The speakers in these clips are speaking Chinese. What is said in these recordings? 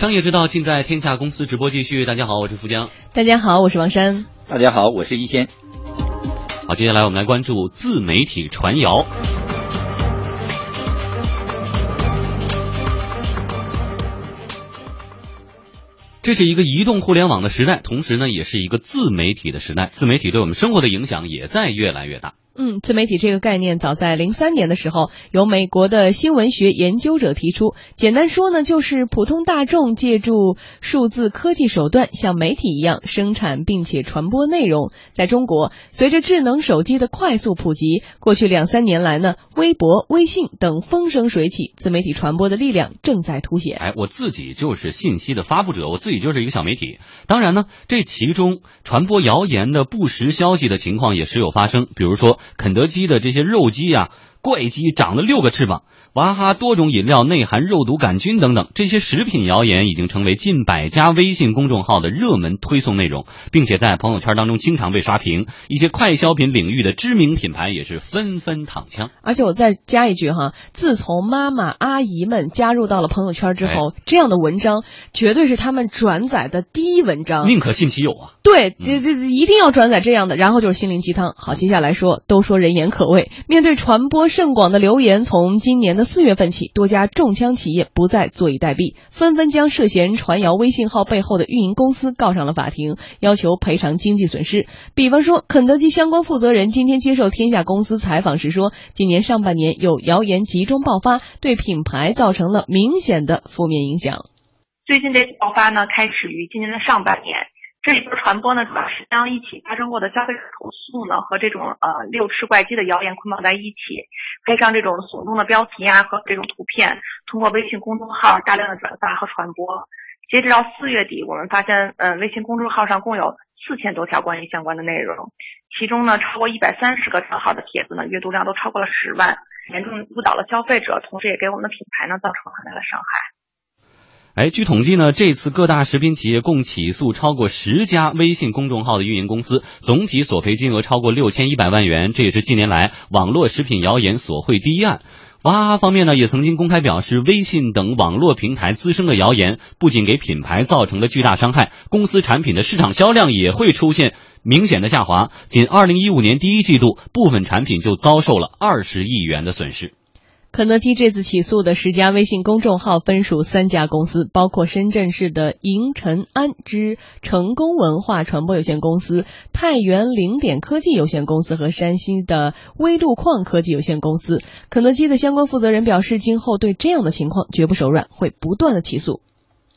商业之道尽在天下公司直播继续。大家好，我是富江。大家好，我是王珊。大家好，我是一仙。好，接下来我们来关注自媒体传谣。这是一个移动互联网的时代，同时呢，也是一个自媒体的时代。自媒体对我们生活的影响也在越来越大。嗯，自媒体这个概念早在零三年的时候，由美国的新闻学研究者提出。简单说呢，就是普通大众借助数字科技手段，像媒体一样生产并且传播内容。在中国，随着智能手机的快速普及，过去两三年来呢，微博、微信等风生水起，自媒体传播的力量正在凸显。哎，我自己就是信息的发布者，我自己就是一个小媒体。当然呢，这其中传播谣言的不实消息的情况也时有发生，比如说。肯德基的这些肉鸡呀。怪鸡长了六个翅膀，娃哈哈多种饮料内含肉毒杆菌等等，这些食品谣言已经成为近百家微信公众号的热门推送内容，并且在朋友圈当中经常被刷屏。一些快消品领域的知名品牌也是纷纷躺枪。而且我再加一句哈，自从妈妈阿姨们加入到了朋友圈之后，这样的文章绝对是他们转载的第一文章，宁可信其有啊。对，这这一定要转载这样的，然后就是心灵鸡汤。好，接下来说，都说人言可畏，面对传播。甚广的流言，从今年的四月份起，多家中枪企业不再坐以待毙，纷纷将涉嫌传谣微信号背后的运营公司告上了法庭，要求赔偿经济损失。比方说，肯德基相关负责人今天接受天下公司采访时说，今年上半年有谣言集中爆发，对品牌造成了明显的负面影响。最近这次爆发呢，开始于今年的上半年。这一波传播呢，主要是将一起发生过的消费者投诉呢和这种呃六吃怪鸡的谣言捆绑在一起，配上这种耸动的标题啊和这种图片，通过微信公众号大量的转发和传播。截止到四月底，我们发现，嗯，微信公众号上共有四千多条关于相关的内容，其中呢，超过一百三十个账号的帖子呢，阅读量都超过了十万，严重误导了消费者，同时也给我们的品牌呢造成了很大的伤害。哎，据统计呢，这次各大食品企业共起诉超过十家微信公众号的运营公司，总体索赔金额超过六千一百万元，这也是近年来网络食品谣言索贿第一案。娃哈哈方面呢，也曾经公开表示，微信等网络平台滋生的谣言不仅给品牌造成了巨大伤害，公司产品的市场销量也会出现明显的下滑。仅二零一五年第一季度，部分产品就遭受了二十亿元的损失。肯德基这次起诉的十家微信公众号分属三家公司，包括深圳市的银尘安之成功文化传播有限公司、太原零点科技有限公司和山西的微路矿科技有限公司。肯德基的相关负责人表示，今后对这样的情况绝不手软，会不断的起诉。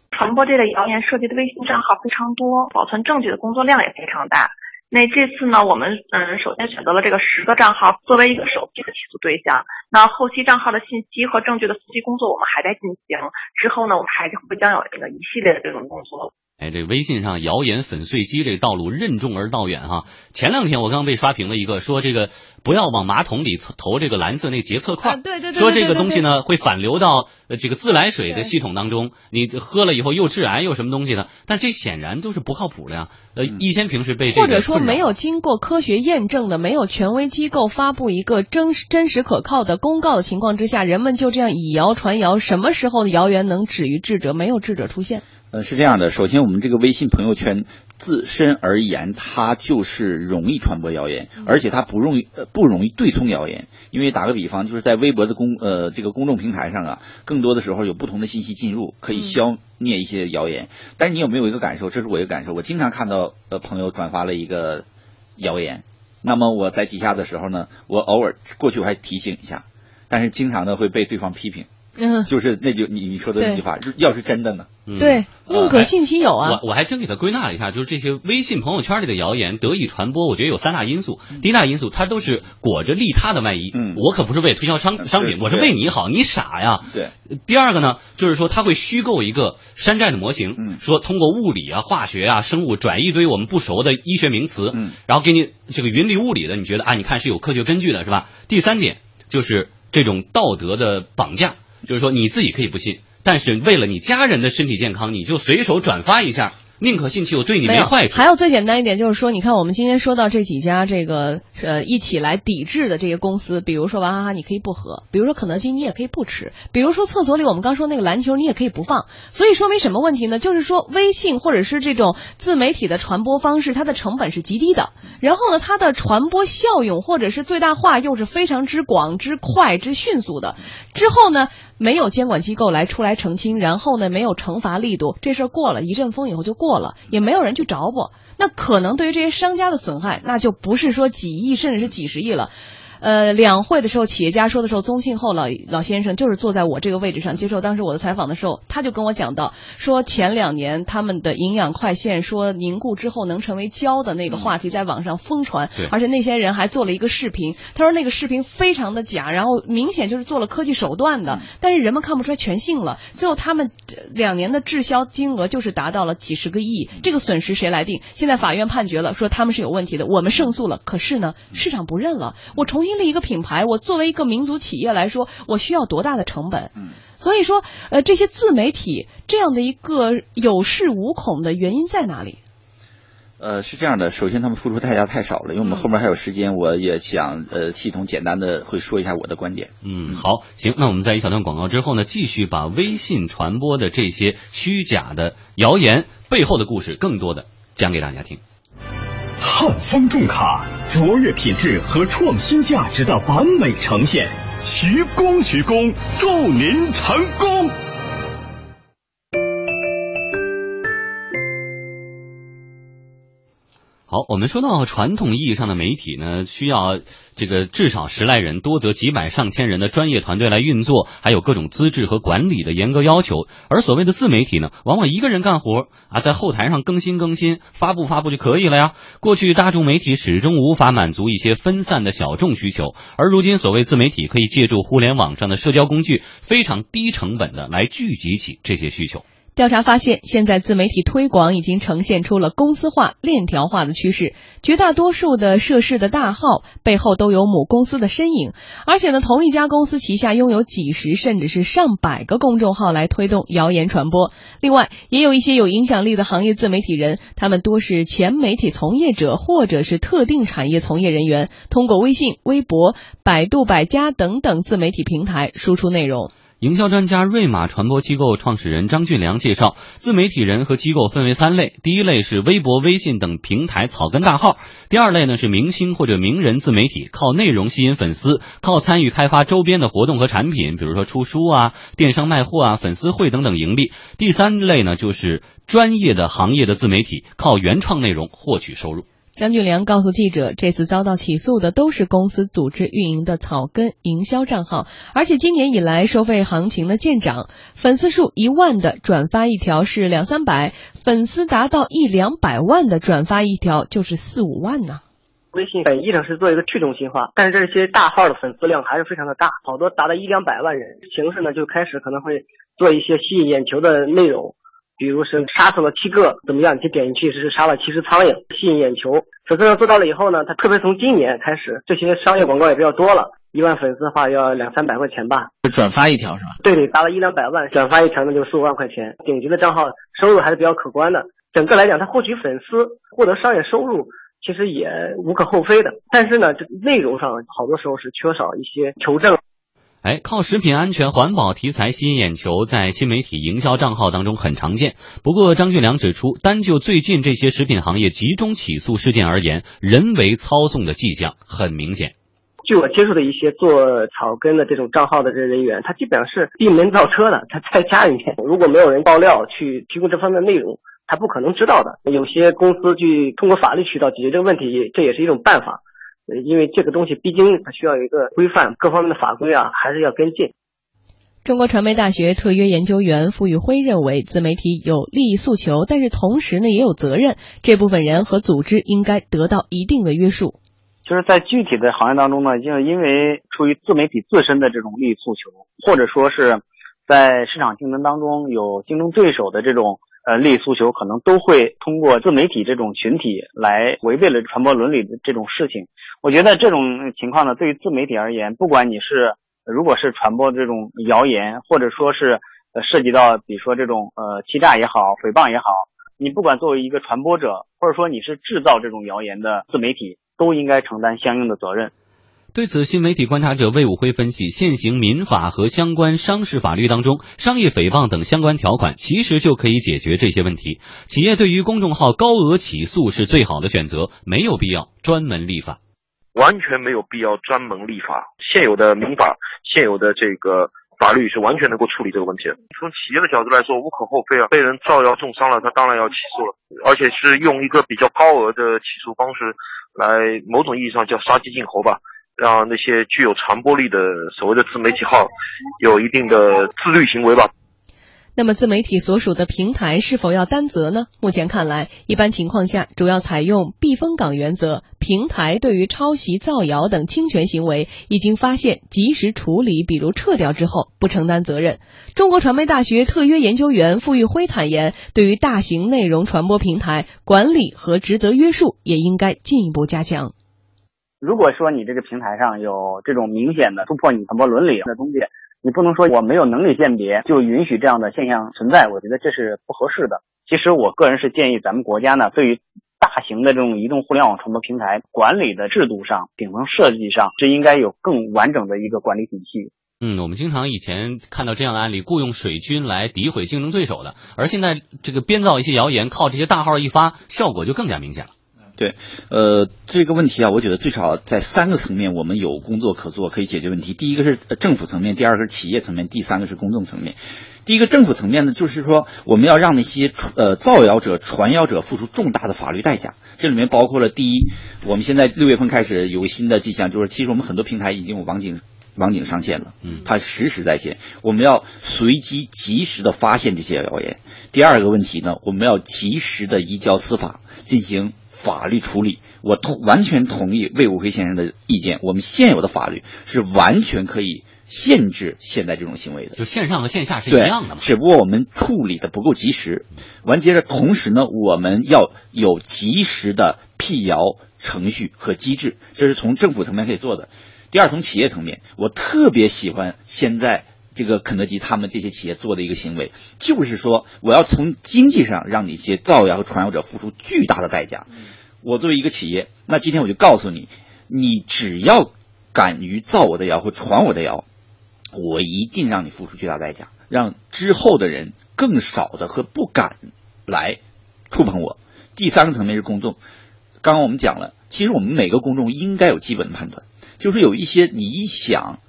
传播这类谣言涉及的微信账号非常多，保存证据的工作量也非常大。那这次呢，我们嗯，首先选择了这个十个账号作为一个首批的起诉对象。那后期账号的信息和证据的分析工作，我们还在进行。之后呢，我们还会将有这个一系列的这种工作。哎，这微信上谣言粉碎机这个道路任重而道远哈。前两天我刚被刷屏了一个，说这个不要往马桶里投这个蓝色那洁厕块，对对对，说这个东西呢会反流到这个自来水的系统当中，你喝了以后又致癌又什么东西的。但这显然都是不靠谱的呀。呃，一先平时被或者说没有经过科学验证的，没有权威机构发布一个真真实可靠的公告的情况之下，人们就这样以谣传谣，什么时候的谣言能止于智者？没有智者出现。呃，是这样的。首先，我们这个微信朋友圈自身而言，它就是容易传播谣言，而且它不容易呃不容易对冲谣言。因为打个比方，就是在微博的公呃这个公众平台上啊，更多的时候有不同的信息进入，可以消灭一些谣言。但是你有没有一个感受？这是我一个感受。我经常看到呃朋友转发了一个谣言，那么我在底下的时候呢，我偶尔过去我还提醒一下，但是经常的会被对方批评。嗯，就是那句你你说的那句话，要是真的呢？对，宁可信其有啊。我我还真给他归纳了一下，就是这些微信朋友圈里的谣言得以传播，我觉得有三大因素。第一大因素，它都是裹着利他的外衣。嗯，我可不是为推销商商品，我是为你好，你傻呀。对。第二个呢，就是说他会虚构一个山寨的模型，嗯，说通过物理啊、化学啊、生物转一堆我们不熟的医学名词，嗯，然后给你这个云里雾里的，你觉得啊，你看是有科学根据的，是吧？第三点就是这种道德的绑架。就是说你自己可以不信，但是为了你家人的身体健康，你就随手转发一下，宁可信其有，对你没坏处。还有最简单一点，就是说，你看我们今天说到这几家这个呃一起来抵制的这些公司，比如说娃哈哈你可以不喝，比如说肯德基你也可以不吃，比如说厕所里我们刚说那个篮球你也可以不放。所以说明什么问题呢？就是说微信或者是这种自媒体的传播方式，它的成本是极低的，然后呢它的传播效用或者是最大化又是非常之广、之快、之迅速的。之后呢？没有监管机构来出来澄清，然后呢，没有惩罚力度，这事儿过了一阵风以后就过了，也没有人去着补，那可能对于这些商家的损害，那就不是说几亿甚至是几十亿了。呃，两会的时候，企业家说的时候，宗庆后老老先生就是坐在我这个位置上接受当时我的采访的时候，他就跟我讲到，说前两年他们的营养快线说凝固之后能成为胶的那个话题在网上疯传，而且那些人还做了一个视频，他说那个视频非常的假，然后明显就是做了科技手段的，但是人们看不出来全信了，最后他们两年的滞销金额就是达到了几十个亿，这个损失谁来定？现在法院判决了，说他们是有问题的，我们胜诉了，可是呢，市场不认了，我重新。立一个品牌，我作为一个民族企业来说，我需要多大的成本？嗯，所以说，呃，这些自媒体这样的一个有恃无恐的原因在哪里？呃，是这样的，首先他们付出代价太少了，因为我们后面还有时间，我也想呃系统简单的会说一下我的观点。嗯，好，行，那我们在一小段广告之后呢，继续把微信传播的这些虚假的谣言背后的故事，更多的讲给大家听。汉风重卡，卓越品质和创新价值的完美呈现。徐工，徐工，祝您成功。好，我们说到传统意义上的媒体呢，需要这个至少十来人，多则几百上千人的专业团队来运作，还有各种资质和管理的严格要求。而所谓的自媒体呢，往往一个人干活啊，在后台上更新更新、发布发布就可以了呀。过去大众媒体始终无法满足一些分散的小众需求，而如今所谓自媒体可以借助互联网上的社交工具，非常低成本的来聚集起这些需求。调查发现，现在自媒体推广已经呈现出了公司化、链条化的趋势。绝大多数的涉事的大号背后都有母公司的身影，而且呢，同一家公司旗下拥有几十甚至是上百个公众号来推动谣言传播。另外，也有一些有影响力的行业自媒体人，他们多是前媒体从业者或者是特定产业从业人员，通过微信、微博、百度百家等等自媒体平台输出内容。营销专家瑞马传播机构创始人张俊良介绍，自媒体人和机构分为三类：第一类是微博、微信等平台草根大号；第二类呢是明星或者名人自媒体，靠内容吸引粉丝，靠参与开发周边的活动和产品，比如说出书啊、电商卖货啊、粉丝会等等盈利；第三类呢就是专业的行业的自媒体，靠原创内容获取收入。张俊良告诉记者，这次遭到起诉的都是公司组织运营的草根营销账号，而且今年以来收费行情的见涨，粉丝数一万的转发一条是两三百，粉丝达到一两百万的转发一条就是四五万呢。微信本意呢是做一个去中心化，但是这些大号的粉丝量还是非常的大，好多达到一两百万人，形式呢就开始可能会做一些吸引眼球的内容。比如是杀死了七个怎么样？你去点进去是杀了七只苍蝇，吸引眼球。粉丝做到了以后呢，他特别从今年开始，这些商业广告也比较多了。一万粉丝的话要两三百块钱吧，转发一条是吧？对对，达到一两百万，转发一条那就四五万块钱。顶级的账号收入还是比较可观的。整个来讲，他获取粉丝、获得商业收入，其实也无可厚非的。但是呢，这内容上好多时候是缺少一些求证。哎，靠食品安全、环保题材吸引眼球，在新媒体营销账号当中很常见。不过，张俊良指出，单就最近这些食品行业集中起诉事件而言，人为操纵的迹象很明显。据我接触的一些做草根的这种账号的这人员，他基本上是闭门造车的。他在家里面，如果没有人爆料去提供这方面内容，他不可能知道的。有些公司去通过法律渠道解决这个问题，这也是一种办法。呃，因为这个东西毕竟它需要一个规范，各方面的法规啊，还是要跟进。中国传媒大学特约研究员付宇辉认为，自媒体有利益诉求，但是同时呢也有责任，这部分人和组织应该得到一定的约束。就是在具体的行业当中呢，就因为出于自媒体自身的这种利益诉求，或者说是在市场竞争当中有竞争对手的这种。呃，利益诉求可能都会通过自媒体这种群体来违背了传播伦理的这种事情。我觉得这种情况呢，对于自媒体而言，不管你是如果是传播这种谣言，或者说是呃涉及到比如说这种呃欺诈也好、诽谤也好，你不管作为一个传播者，或者说你是制造这种谣言的自媒体，都应该承担相应的责任。对此，新媒体观察者魏武辉分析，现行民法和相关商事法律当中，商业诽谤等相关条款其实就可以解决这些问题。企业对于公众号高额起诉是最好的选择，没有必要专门立法。完全没有必要专门立法，现有的民法、现有的这个法律是完全能够处理这个问题的。从企业的角度来说，无可厚非啊，被人造谣重伤了，他当然要起诉了，而且是用一个比较高额的起诉方式，来某种意义上叫杀鸡儆猴吧。让那些具有传播力的所谓的自媒体号有一定的自律行为吧。那么，自媒体所属的平台是否要担责呢？目前看来，一般情况下，主要采用避风港原则。平台对于抄袭、造谣等侵权行为，已经发现及时处理，比如撤掉之后不承担责任。中国传媒大学特约研究员傅玉辉坦言，对于大型内容传播平台管理和职责约束，也应该进一步加强。如果说你这个平台上有这种明显的突破你传播伦理的东西，你不能说我没有能力鉴别就允许这样的现象存在，我觉得这是不合适的。其实我个人是建议咱们国家呢，对于大型的这种移动互联网传播平台管理的制度上、顶层设计上，是应该有更完整的一个管理体系。嗯，我们经常以前看到这样的案例，雇佣水军来诋毁竞争对手的，而现在这个编造一些谣言，靠这些大号一发，效果就更加明显了。对，呃，这个问题啊，我觉得最少在三个层面，我们有工作可做，可以解决问题。第一个是政府层面，第二个是企业层面，第三个是公众层面。第一个政府层面呢，就是说我们要让那些呃造谣者、传谣者付出重大的法律代价。这里面包括了第一，我们现在六月份开始有个新的迹象，就是其实我们很多平台已经有网警网警上线了，嗯，它实时在线，我们要随机及时的发现这些谣言。第二个问题呢，我们要及时的移交司法进行。法律处理，我同完全同意魏武辉先生的意见。我们现有的法律是完全可以限制现在这种行为的，就线上和线下是一样的嘛。只不过我们处理的不够及时。完接着，同时呢，我们要有及时的辟谣程序和机制，这是从政府层面可以做的。第二，从企业层面，我特别喜欢现在这个肯德基他们这些企业做的一个行为，就是说，我要从经济上让你一些造谣和传谣者付出巨大的代价。我作为一个企业，那今天我就告诉你，你只要敢于造我的谣或传我的谣，我一定让你付出巨大代价，让之后的人更少的和不敢来触碰我。第三个层面是公众，刚刚我们讲了，其实我们每个公众应该有基本的判断，就是有一些你一想，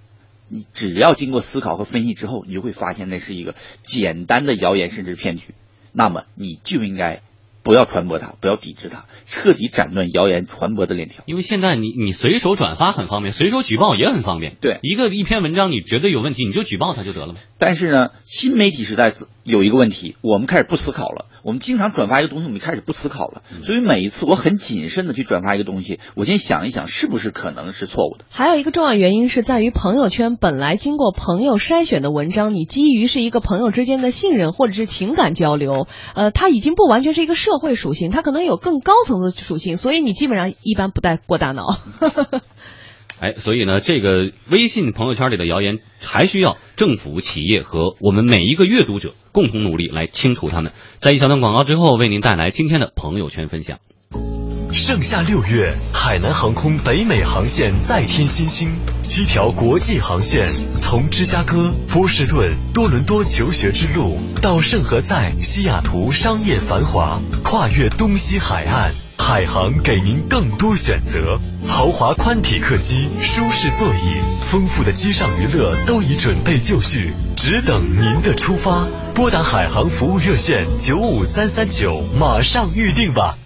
你只要经过思考和分析之后，你就会发现那是一个简单的谣言甚至骗局，那么你就应该。不要传播它，不要抵制它，彻底斩断谣言传播的链条。因为现在你你随手转发很方便，随手举报也很方便。对，一个一篇文章你觉得有问题，你就举报它就得了但是呢，新媒体时代有一个问题，我们开始不思考了。我们经常转发一个东西，我们开始不思考了。所以每一次我很谨慎的去转发一个东西，我先想一想是不是可能是错误的。还有一个重要原因是在于朋友圈本来经过朋友筛选的文章，你基于是一个朋友之间的信任或者是情感交流，呃，它已经不完全是一个社会属性，它可能有更高层次属性，所以你基本上一般不带过大脑。哎，所以呢，这个微信朋友圈里的谣言，还需要政府、企业和我们每一个阅读者共同努力来清除它们。在一小段广告之后，为您带来今天的朋友圈分享。盛夏六月，海南航空北美航线再添新星，七条国际航线，从芝加哥、波士顿、多伦多求学之路，到圣何塞、西雅图商业繁华，跨越东西海岸。海航给您更多选择，豪华宽体客机，舒适座椅，丰富的机上娱乐都已准备就绪，只等您的出发。拨打海航服务热线九五三三九，马上预定吧。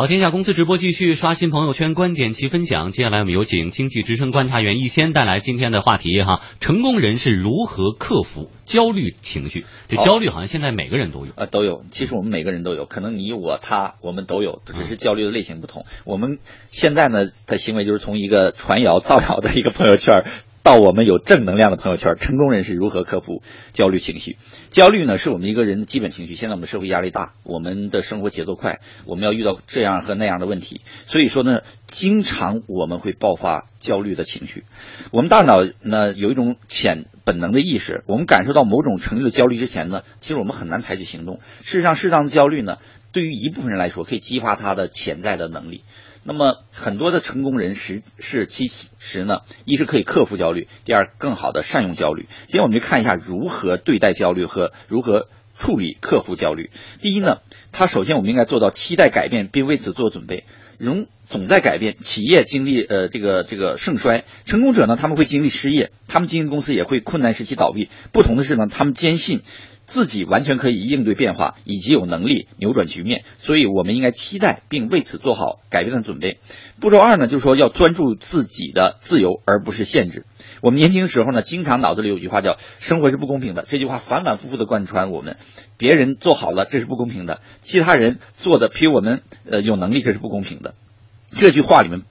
好，天下公司直播继续刷新朋友圈观点及分享。接下来我们有请经济之声观察员易先带来今天的话题哈，成功人士如何克服焦虑情绪？这焦虑好像现在每个人都有啊，都有。其实我们每个人都有，可能你我他我们都有，只是焦虑的类型不同。我们现在呢的行为就是从一个传谣造谣的一个朋友圈到我们有正能量的朋友圈，成功人士如何克服焦虑情绪？焦虑呢，是我们一个人的基本情绪。现在我们社会压力大，我们的生活节奏快，我们要遇到这样和那样的问题，所以说呢，经常我们会爆发焦虑的情绪。我们大脑呢有一种潜本能的意识，我们感受到某种程度的焦虑之前呢，其实我们很难采取行动。事实上，适当的焦虑呢，对于一部分人来说，可以激发他的潜在的能力。那么很多的成功人士是其实呢，一是可以克服焦虑，第二更好的善用焦虑。今天我们就看一下如何对待焦虑和如何处理克服焦虑。第一呢，他首先我们应该做到期待改变，并为此做准备。人总在改变，企业经历呃这个这个盛衰，成功者呢他们会经历失业，他们经营公司也会困难时期倒闭。不同的是呢，他们坚信。自己完全可以应对变化，以及有能力扭转局面，所以我们应该期待并为此做好改变的准备。步骤二呢，就是说要专注自己的自由，而不是限制。我们年轻时候呢，经常脑子里有句话叫“生活是不公平的”，这句话反反复复的贯穿我们。别人做好了，这是不公平的；其他人做的比我们呃有能力，这是不公平的。这句话里面。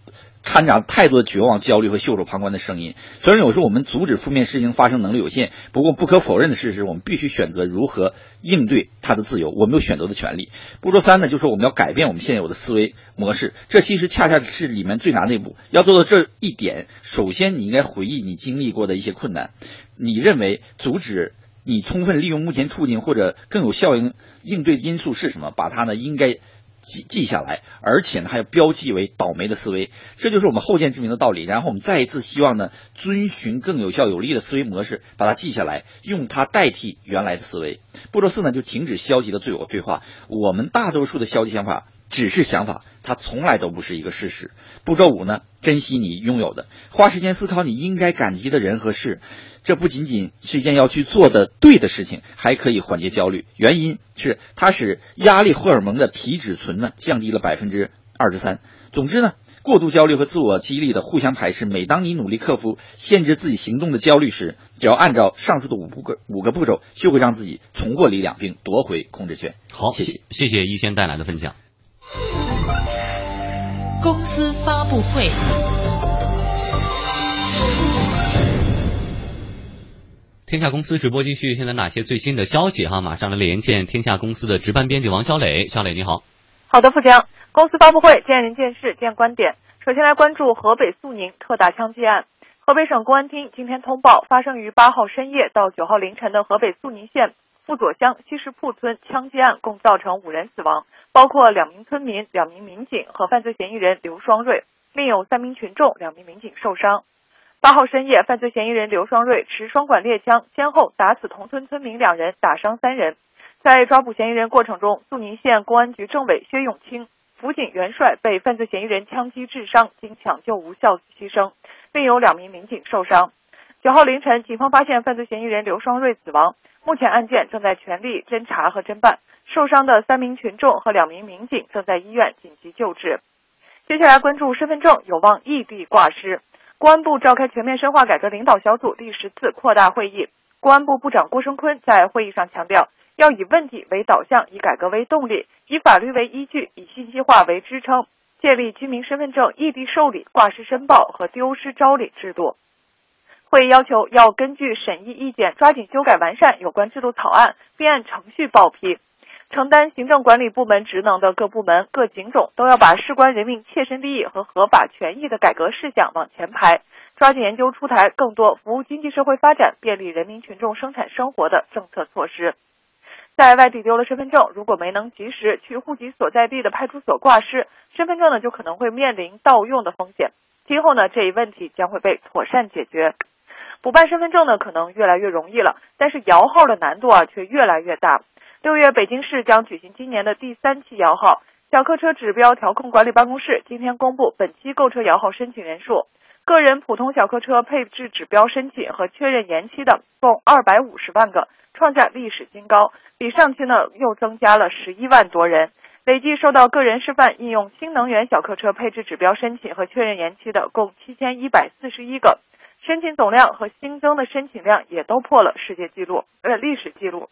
掺杂太多的绝望、焦虑和袖手旁观的声音。虽然有时候我们阻止负面事情发生能力有限，不过不可否认的事实，我们必须选择如何应对它的自由。我们有选择的权利。步骤三呢，就是我们要改变我们现有的思维模式。这其实恰恰是里面最难的一步。要做到这一点，首先你应该回忆你经历过的一些困难。你认为阻止你充分利用目前处境或者更有效应应对因素是什么？把它呢，应该。记记下来，而且呢还要标记为倒霉的思维，这就是我们后见之明的道理。然后我们再一次希望呢，遵循更有效有力的思维模式，把它记下来，用它代替原来的思维。步骤四呢，就停止消极的自我对话。我们大多数的消极想法只是想法，它从来都不是一个事实。步骤五呢，珍惜你拥有的，花时间思考你应该感激的人和事。这不仅仅是一件要去做的对的事情，还可以缓解焦虑。原因是它使压力荷尔蒙的皮质醇呢降低了百分之二十三。总之呢，过度焦虑和自我激励的互相排斥。每当你努力克服限制自己行动的焦虑时，只要按照上述的五步个五个步骤，就会让自己重获力量并夺回控制权。好，谢谢，谢谢一仙带来的分享。公司发布会。天下公司直播继续，现在哪些最新的消息哈？马上来连线天下公司的值班编辑王小磊，小磊你好。好的，富强，公司发布会见人见事见观点。首先来关注河北肃宁特大枪击案。河北省公安厅今天通报，发生于八号深夜到九号凌晨的河北肃宁县富左乡西石铺村枪击案，共造成五人死亡，包括两名村民、两名民警和犯罪嫌疑人刘双瑞，另有三名群众、两名民警受伤。八号深夜，犯罪嫌疑人刘双瑞持双管猎枪，先后打死同村村民两人，打伤三人。在抓捕嫌疑人过程中，肃宁县公安局政委薛永清、辅警元帅被犯罪嫌疑人枪击致伤，经抢救无效牺牲，另有两名民警受伤。九号凌晨，警方发现犯罪嫌疑人刘双瑞死亡，目前案件正在全力侦查和侦办。受伤的三名群众和两名民警正在医院紧急救治。接下来关注身份证有望异地挂失。公安部召开全面深化改革领导小组第十次扩大会议，公安部部长郭声琨在会议上强调，要以问题为导向，以改革为动力，以法律为依据，以信息化为支撑，建立居民身份证异地受理、挂失申报和丢失招领制度。会议要求要根据审议意见，抓紧修改完善有关制度草案，并按程序报批。承担行政管理部门职能的各部门、各警种都要把事关人民切身利益和合法权益的改革事项往前排，抓紧研究出台更多服务经济社会发展、便利人民群众生产生活的政策措施。在外地丢了身份证，如果没能及时去户籍所在地的派出所挂失，身份证呢就可能会面临盗用的风险。今后呢这一问题将会被妥善解决。补办身份证呢可能越来越容易了，但是摇号的难度啊却越来越大。六月，北京市将举行今年的第三期摇号。小客车指标调控管理办公室今天公布本期购车摇号申请人数，个人普通小客车配置指标申请和确认延期的共二百五十万个，创下历史新高，比上期呢又增加了十一万多人。累计受到个人示范应用新能源小客车配置指标申请和确认延期的共七千一百四十一个，申请总量和新增的申请量也都破了世界纪录，呃历史记录。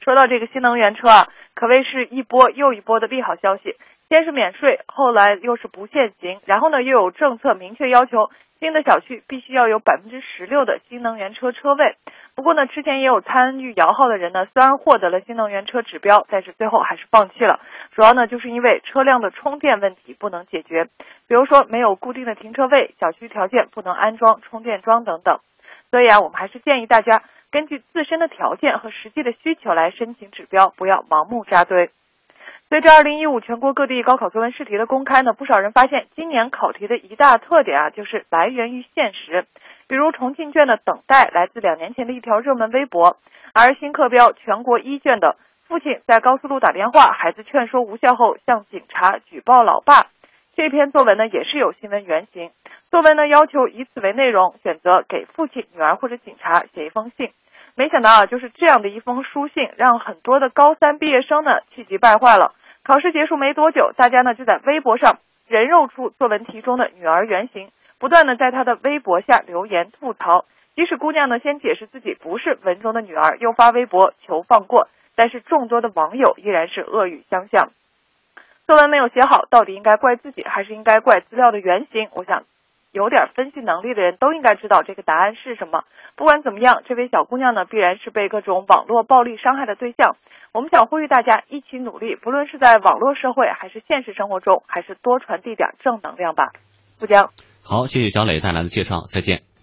说到这个新能源车啊，可谓是一波又一波的利好消息。先是免税，后来又是不限行，然后呢又有政策明确要求新的小区必须要有百分之十六的新能源车车位。不过呢，之前也有参与摇号的人呢，虽然获得了新能源车指标，但是最后还是放弃了，主要呢就是因为车辆的充电问题不能解决，比如说没有固定的停车位，小区条件不能安装充电桩等等。所以啊，我们还是建议大家根据自身的条件和实际的需求来申请指标，不要盲目扎堆。随着二零一五全国各地高考作文试题的公开呢，不少人发现今年考题的一大特点啊，就是来源于现实。比如重庆卷的等待来自两年前的一条热门微博，而新课标全国一卷的父亲在高速路打电话，孩子劝说无效后向警察举报老爸，这篇作文呢也是有新闻原型。作文呢要求以此为内容，选择给父亲、女儿或者警察写一封信。没想到啊，就是这样的一封书信，让很多的高三毕业生呢气急败坏了。考试结束没多久，大家呢就在微博上人肉出作文题中的女儿原型，不断的在他的微博下留言吐槽。即使姑娘呢先解释自己不是文中的女儿，又发微博求放过，但是众多的网友依然是恶语相向。作文没有写好，到底应该怪自己，还是应该怪资料的原型？我想。有点分析能力的人都应该知道这个答案是什么。不管怎么样，这位小姑娘呢，必然是被各种网络暴力伤害的对象。我们想呼吁大家一起努力，不论是在网络社会，还是现实生活中，还是多传递点正能量吧。富江，好，谢谢小磊带来的介绍，再见。